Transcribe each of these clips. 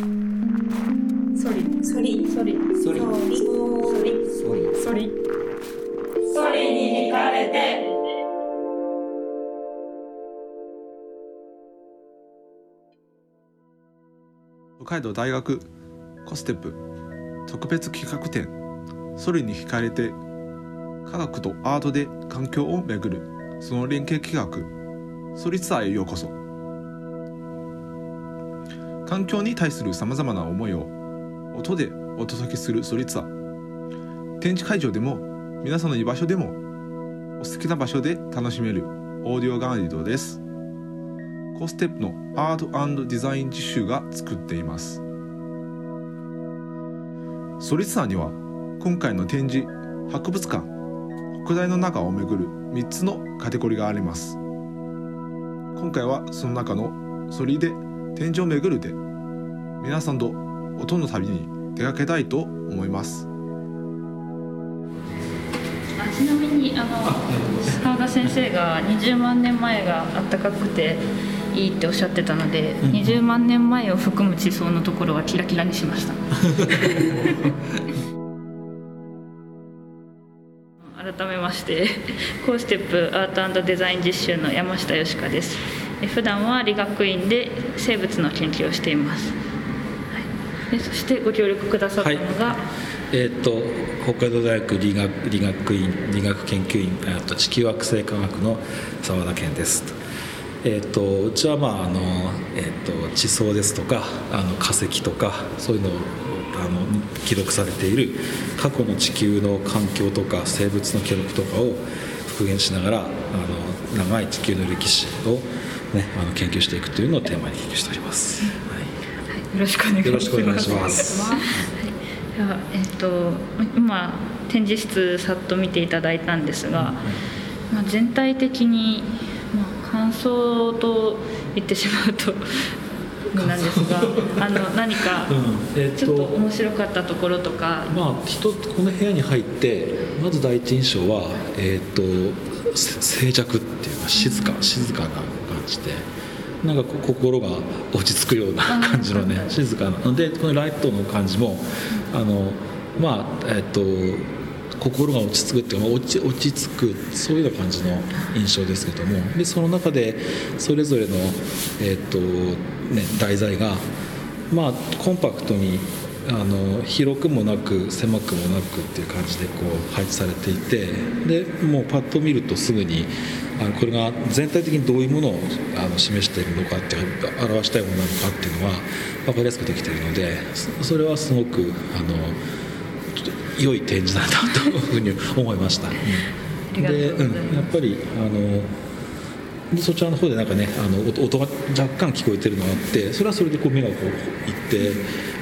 ソリソリソリソリソリソリソリソリソリに惹かれて。北海道大学コステップ特別企画展。ソリに惹かれて科学とアートで環境をめぐる。その連携企画。ソリツアーへようこそ環境に対するさまざまな思いを音でお届けするソリツアー。展示会場でも皆さんの居場所でもお好きな場所で楽しめるオーディオガイドです。コステップのアートデザイン実習が作っています。ソリツアーには今回の展示博物館北大の中をめぐる3つのカテゴリーがあります。今回はその中のソリで展示をめぐるで皆さんと音の旅に出かけたいと思います。あちなみにあの澤田先生が20万年前が暖かくていいっておっしゃってたので、20万年前を含む地層のところはキラキラにしました。改めましてコーステップアートデザイン実習の山下よしかです。え普段は理学院で生物の研究をしています、はい、そしてご協力くださったのが、えー、と北海道大学理学理学院理学研究員えーと地球惑星科学の澤田健です。えー、とうちは、まああのえー、と地層ですとかあの化石とかそういうのをあの記録されている過去の地球の環境とか生物の記録とかを復元しながらあの長い地球の歴史を、ね、あの研究していくというのをテーマに研究しております。はい。よろしくお願いします。よろしくお願いします。はい。ではえっと今展示室さっと見ていただいたんですが、まあ全体的にまあ感想と言ってしまうとなんですが、あの何かうん。えっとちょっと面白かったところとか、まあ、人この部屋に入ってまず第一印象は、えー、とせ静寂っていうか静か静かな感じでなんか心が落ち着くような感じのね静かな。でこのライトの感じもあのまあえっ、と心が落ち着くっていうかまあ落ち落ち着くそういうような感じの印象ですけども。でその中でそれぞれの、えーとね、題材がまあコンパクトにあの広くもなく狭くもなくっていう感じでこう配置されていてでもうパッと見るとすぐにあのこれが全体的にどういうものをあの示しているのかって表したいものなのかっていうのは分かりやすくできているのでそれはすごくあの良い展示だというふうに思いました。うでございます。うん。やっぱりあのでそちらの方でなんかねあの音音が若干聞こえてるのがあってそれはそれでこう目がこういって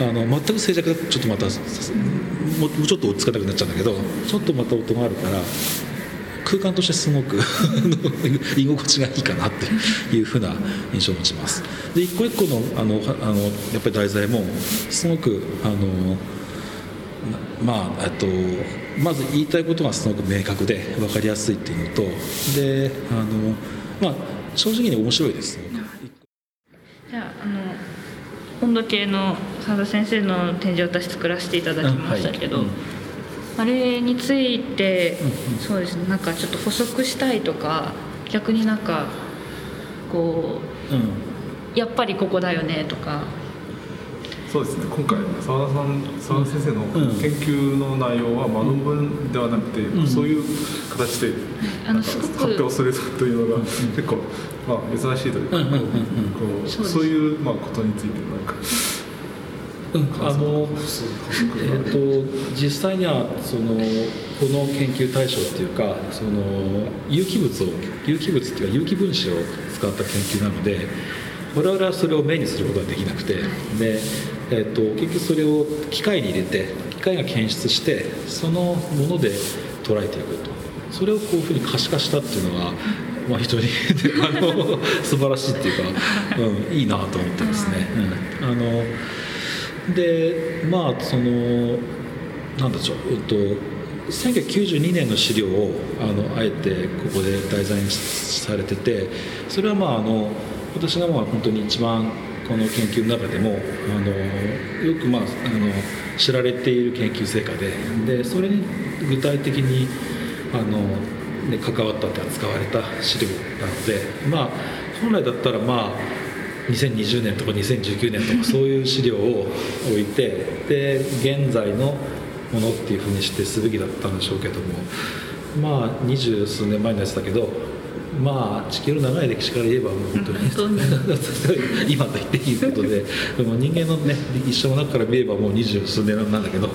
あの全く静寂だとちょっとまたもうもうちょっと落ち着かなくなっちゃうんだけどちょっとまた音があるから空間としてすごく居心地がいいかなっていうふうな印象を持ちます。で一個一個のあのはあのやっぱり題材もすごくあのまあ、えっとまず言いたいことがすごく明確で分かりやすいっていうのとであの、まあ、正直に面白いです。じゃああの温度計の澤田先生の展示を私作らせていただきましたけど、あはい。うんあれについて、うんうん。そうですねなんかちょっと補足したいとか逆になんかこうん。うやっぱりここだよねとかそうですね。今回澤田さん澤田先生のうん。研究の内容は論文ではなくて、ん。そういう形で発表するというのが結構、まあ、珍しいというか、こうそういう、まあ、ことについてなんかうん。あのえー、と実際にはそのこの研究対象っていうかその有機物を有機物っていうか有機分子を使った研究なので我々はそれを目にすることができなくてで、えー、と結局それを機械に入れて機械が検出してそのもので捉えていくと。それをこういうふうに可視化したっていうのは、まあ、非常にあの 素晴らしいっていうか、うん、いいなと思ってますね。うん、あのでまあそのなんでしょう、えっと、1992年の資料をあのあえてここで題材にされててそれはまああの私がまあ本当に一番この研究の中でもあのよく、まあ、あの知られている研究成果ででそれに具体的にあの、ね、関わったって扱われた資料なので、まあ、本来だったら、まあ、2020年とか2019年とか そういう資料を置いてで現在のものっていうふうにしてすべきだったんでしょうけどもまあ二十数年前のやつだけどまあ地球の長い歴史から言えばもう本当に本 今と言っていいことででも人間のね一生の中から見ればもう二十数年なんだけどね。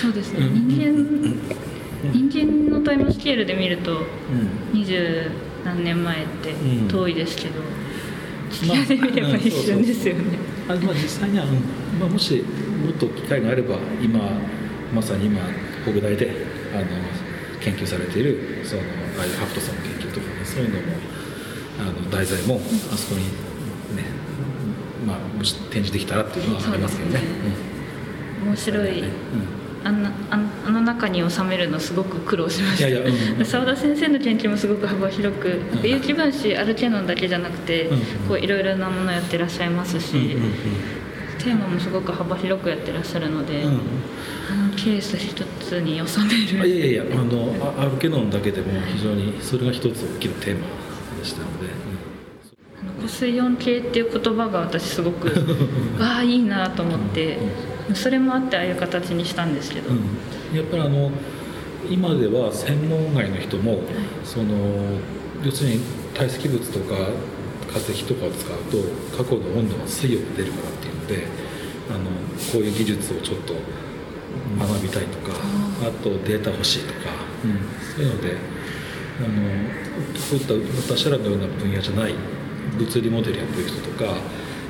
そうですね。うん。人間人間のタイムスケールで見るとうん。二十何年前ってうん。遠いですけど、地球で見れば一瞬ですよね、あまあ、実際には、うん。まあ、もしもっと機会があれば今まさに今北大であの研究されているそのああいうハプトソンの研究そういうのもあの題材もあそこにね、まあ、もし展示できたらっていうのはありますけどね。面白い、うん。あんなあの中に収めるのすごく苦労しました。いやいやうん。澤田先生の研究もすごく幅広く、ん。有機分子アルケノンだけじゃなくて、いろいろなものやってらっしゃいますし、うんうんうんテーマもすごく幅広くやってらっしゃるので、うんケース一つに収めあいるやいやいやあのあアルケノンだけでも非常にそれが一つ大きなテーマでしたので、あの湖水温計っていう言葉が私すごく わあいいなと思って、それもあってああいう形にしたんですけど、うんやっぱりあの今では専門外の人もその要するに堆積物とか化石とかを使うと過去の温度の水温が出るからっていうのであのこういう技術をちょっと学びたいとかあとデータ欲しいとか、そういうのであのこういった私らのような分野じゃない物理モデルやってる人とか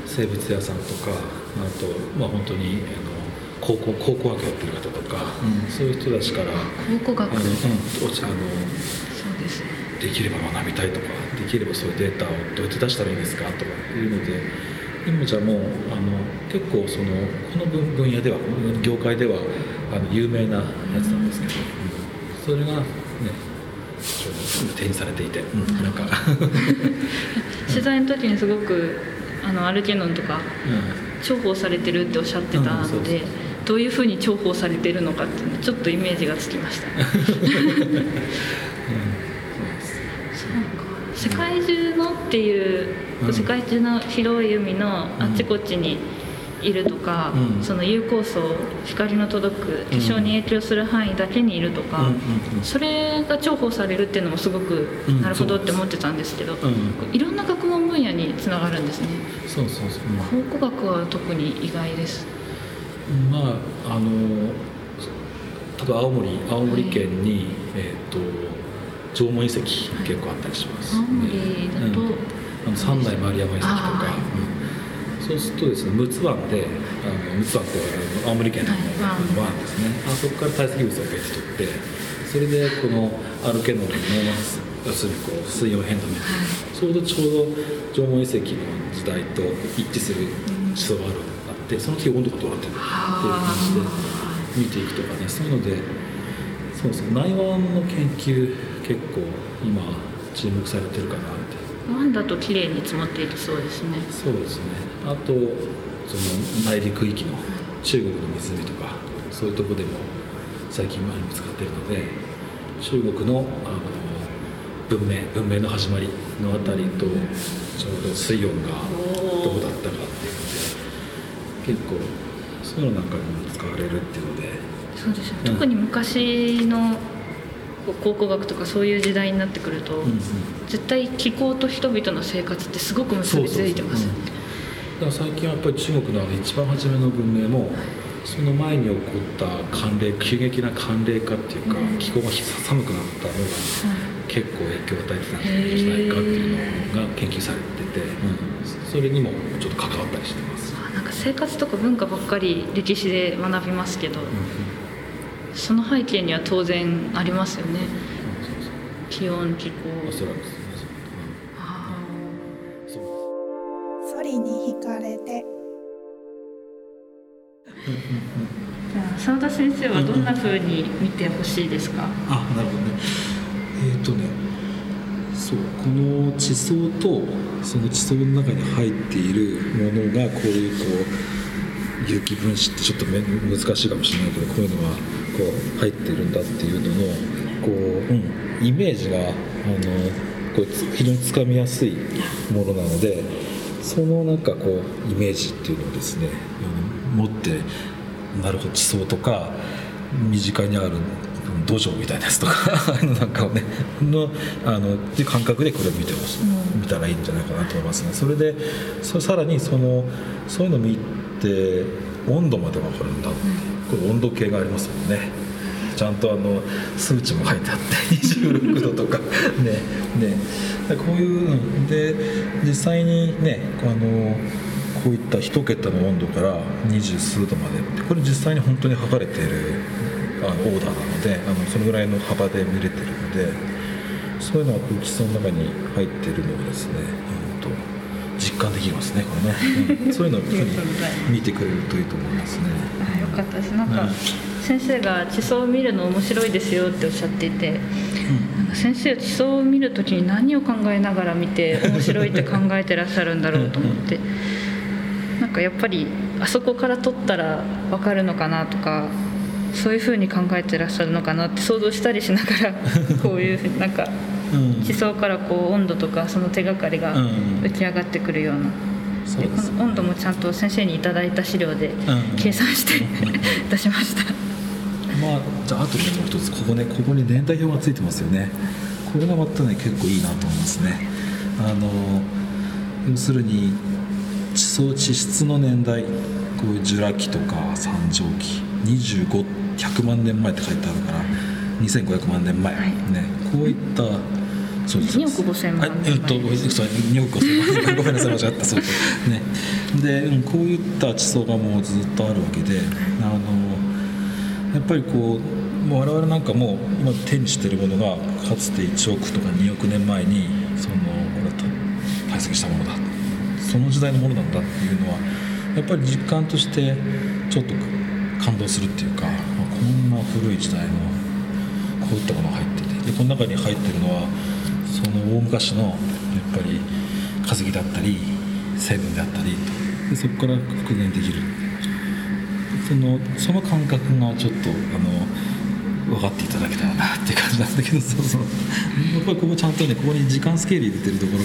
生物屋さんとかあとまあ本当にあの考古考古学やってる方とか、そういう人たちから考古学。あの、うん、あのそうです。できれば学びたいとかできればそういうデータをどうやって出したらいいですかとかいうので今じゃもうあの結構そのこの分分野では業界ではあの有名なやつなんですけど、うんそれがね展示されていて、うん。なんか、取材の時にすごくあのアルケノンとか重宝されてるっておっしゃってたので、どういうふうに重宝されてるのかっていうのちょっとイメージがつきました。世界中のっていう、うん世界中の広い海のあっちこっちにいるとか、うん。その有効層光の届く気象に影響する範囲だけにいるとか、うんそれが重宝されるっていうのもすごくうん。なるほどって思ってたんですけど、うん。いろんな学問分野につながるんですね。そうそうそう、考古学は特に意外です。まああの例えば青森青森県に、えっ、と縄文遺跡結構あったりします、青森だとうんあの三代丸山遺跡とか。うん。そうするとですね陸奥湾で陸奥湾って青森県のはい。湾ですねあそこから堆積物を別取ってそれでこのアルケノンの要するにこう水温変動ね、ちょうどちょうど縄文遺跡の時代と一致する地層があるあってその時温度がどうなってるっていう感じで見ていくとかねそういうのでそうそう内湾の研究結構今注目されてるかなって湾だと綺麗に積もっているそうですね。そうですね。あとその内陸域の中国の湖とかそういうとこでも最近前に見つかってるので中国のあの文明文明の始まりのあたりとちょうど水温がどうだったかっていうので結構そういうのなんかにも使われるっていうので。そうですね、うん特に昔の考古学とかそういう時代になってくると、うんうん絶対気候と人々の生活ってすごく結びついてます。だから最近はやっぱり中国の一番初めの文明もその前に起こった寒冷急激な寒冷化っていうか、うん。気候が寒くなったのが結構影響を与えてたんじゃないかっていうのが研究されてて、それにもちょっと関わったりしてます。あなんか生活とか文化ばっかり歴史で学びますけど、その背景には当然ありますよね。気温気候じゃあ澤田先生はどんな風に見てほしいですか、あなるほどね。えっ、とねそうこの地層とその地層の中に入っているものがこういうこう有機分子ってちょっとめ難しいかもしれないけどこういうのがこう入ってるんだっていうののこう、うん、イメージがあのこうつ非常につかみやすいものなのでそのなんかこうイメージっていうのをですね、うん持ってなるほど地層とか身近にある土壌みたいなやつとか なんかをねのあのっていう感覚でこれを見てほしい、見たらいいんじゃないかなと思いますね。それでそさらにそのそういうのを見て温度まで分かるんだ、これ温度計がありますよね。ちゃんとあの数値も書いてあって 26度とか。ねね。でこういうので実際にねあのこういった1桁の温度から二十数度までってこれ実際に本当に測れているあのオーダーなのであのそのぐらいの幅で見れてるのでそういうのが空気層の中に入っているのをですね、うん、と実感できますねこれね、うん。そういうのを見てくれるといいと思いますね。あよかったです。なんか、うん先生が地層を見るの面白いですよっておっしゃっていて、なんか先生は地層を見るときに何を考えながら見て面白いって考えてらっしゃるんだろうと思ってなんかやっぱりあそこから撮ったら分かるのかなとかそういうふうに考えてらっしゃるのかなって想像したりしながら こういうふうになんかうん。地層からこう温度とかその手がかりがうん浮き上がってくるような。でこの温度もちゃんと先生にいただいた資料でん計算して出しました。まあ、じゃああとねもう一つここねここに年代表がついてますよね。これがまたね結構いいなと思いますね。あの要するに地層地質の年代こういうジュラ紀とか三畳紀25100万年前って書いてあるから2500万年前、はい。ねこういったそうです2億5000万あえっとそう2億5000万年ごめんなさい間違った。そうね。で、うん、こういった地層がもうずっとあるわけであのやっぱりこうもう我々なんかも今手にしているものがかつて1億とか2億年前にそのこれと堆積したものだその時代のものなんだっていうのはやっぱり実感としてちょっと感動するっていうか、まあこんな古い時代のこういったものが入っててでこの中に入ってるのはその大昔のやっぱり化石だったり成分であったりでそこから復元できる。そのその感覚がちょっとあの分かっていただけたらなっていう感じなんだけどそうそう。やっぱりここちゃんとねここに時間スケール入れてるところが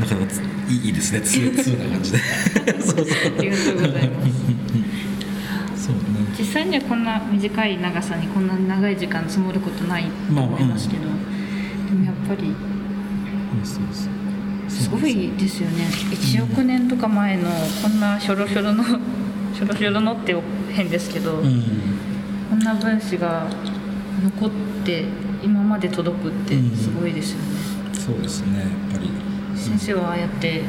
なかなかついいですね。ツーツーな感じで。そうそうありがとうございます。そうね。実際にはこんな短い長さにこんな長い時間積もることないと思いますけど、でもやっぱりそうそうすごいですよね。1億年とか前のこんなひょろひょろの ひょろひょろのって変ですけど、うん。こんな分子が残って今まで届くってすごいですよね、そうですね。やっぱり先生はああやって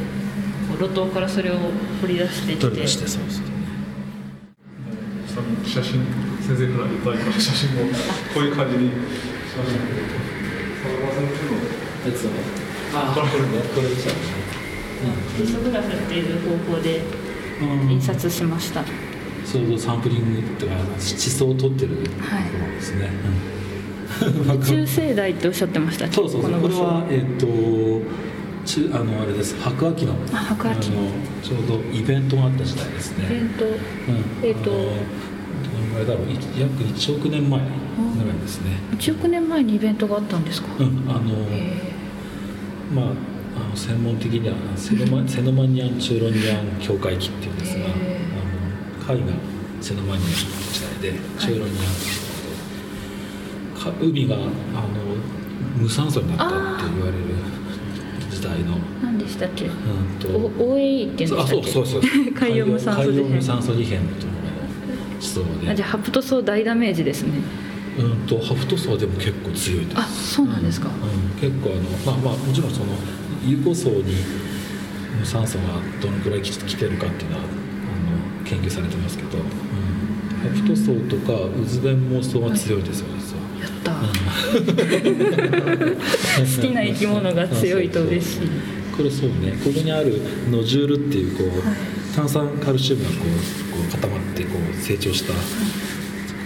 路頭からそれを掘り出してきて取り出してそうですね写真先生からいただいた写真もこういう。感じにしましたけど佐野先生のやつはあこれこれねこれでしたグラフっていう。方法でう。ん印刷しました、そうそう。サンプリングとか地層を取ってるところですね、うん中生代っておっしゃってましたそう。そうそう。これはえっ、と中あのあれです。白亜紀のあ白亜紀。あのちょうどイベントがあった時代ですね。えっとうん。えっと？あのどのぐらいだろう。い約1億年前ぐらいですね。1億年前にイベントがあったんですか、うんあのへまああの専門的にはセノマセノマニアン・チューロニアン境界期っていうんですがあの海がセノマニアンの時代でチューロニアンの時代でか海があの無酸素になったって言われる時代の、ー何でしたっけ？うんと。お OAE っていうんであしたっけ？そうそうそう。海洋無酸素事変。のところのあじゃあハプト層大ダメージですね。うんとハフト層はでも結構強いです。あそうなんですか、うん、結構あのまあまあもちろんその有効層に無酸素がどのくらいき来てるかっていうのはあの研究されてますけど、うん、ハフト層とか渦弁毛層は強いですよ実は。やった、好きな生き物が強いと嬉しい。これそうね。ここにあるノジュールっていうこう、炭酸カルシウムがこうこう固まってこう成長した、こ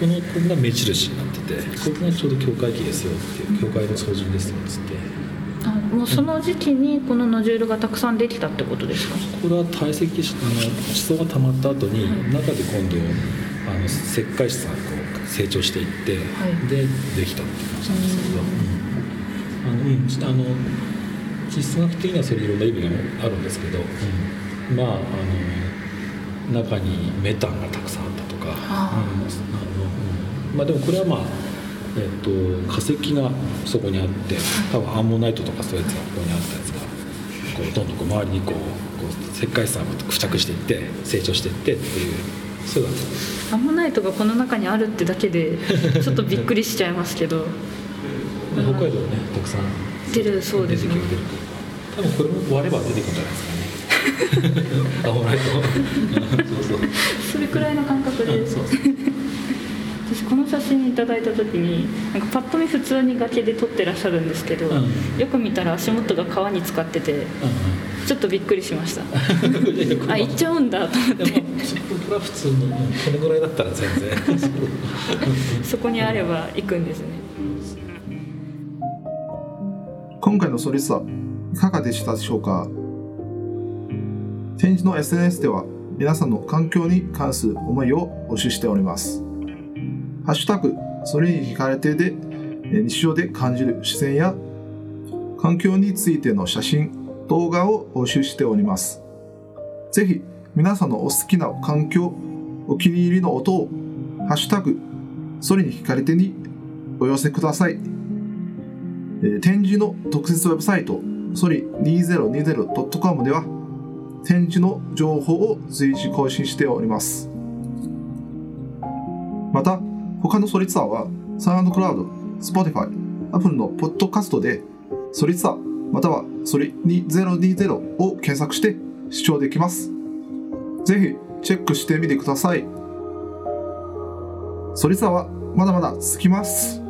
のここが目印になっててここがちょうど境界期ですよっていう。境界の操縦ですよっつってあもうその時期にこのノジュールがたくさんできたってことですか？これは堆積しあの地層が溜まった後に、中で今度あの石灰質がこう成長していって、はい。でできたっていう感じなんですけど、うん。あのうあの地質学的にはそれいろんな意味があるんですけど、まああの中にメタンがたくさんあったとか、あうん。あのうん。まあでもこれはまあえっと化石がそこにあって多分アンモナイトとかそういうやつがここにあったやつがこうどんどんこう周りにこうこう石灰質が付着していって成長していってっていうそういうのがアンモナイトがこの中にあるってだけで ちょっとびっくりしちゃいますけど。北海道ねたくさん出るそうですね。多分これも割れば出てくるんじゃないですかね。アンモナイトそうそう。それくらいの感覚でそう私この写真いただいた時になんかパッと見普通に崖で撮ってらっしゃるんですけど、うん。よく見たら足元が川に浸かっててうちょっとびっくりしました。あ行っちゃうんだと思っでもてこれは普通のうんこのぐらいだったら全然。そこにあれば行くんですね。今回のソリスはいかがでしたでしょうか？展示の SNS では皆さんの環境に関する思いを募集しております。ハッシュタグ、それに惹かれてでえー日常で感じる自然や環境についての写真、動画を募集しております。ぜひ皆さんのお好きな環境、お気に入りの音をハッシュタグ、それに惹かれてにお寄せください。えー展示の特設ウェブサイト、ソリ 2020.com では、展示の情報を随時更新しております。また、他のソリツアーは、サウンドクラウド、Spotify、Apple のポッドキャストで、ソリツアー、またはそれ2020を検索して視聴できます。ぜひ、チェックしてみてください。それではまだまだ続きます。